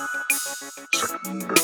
시작합니다.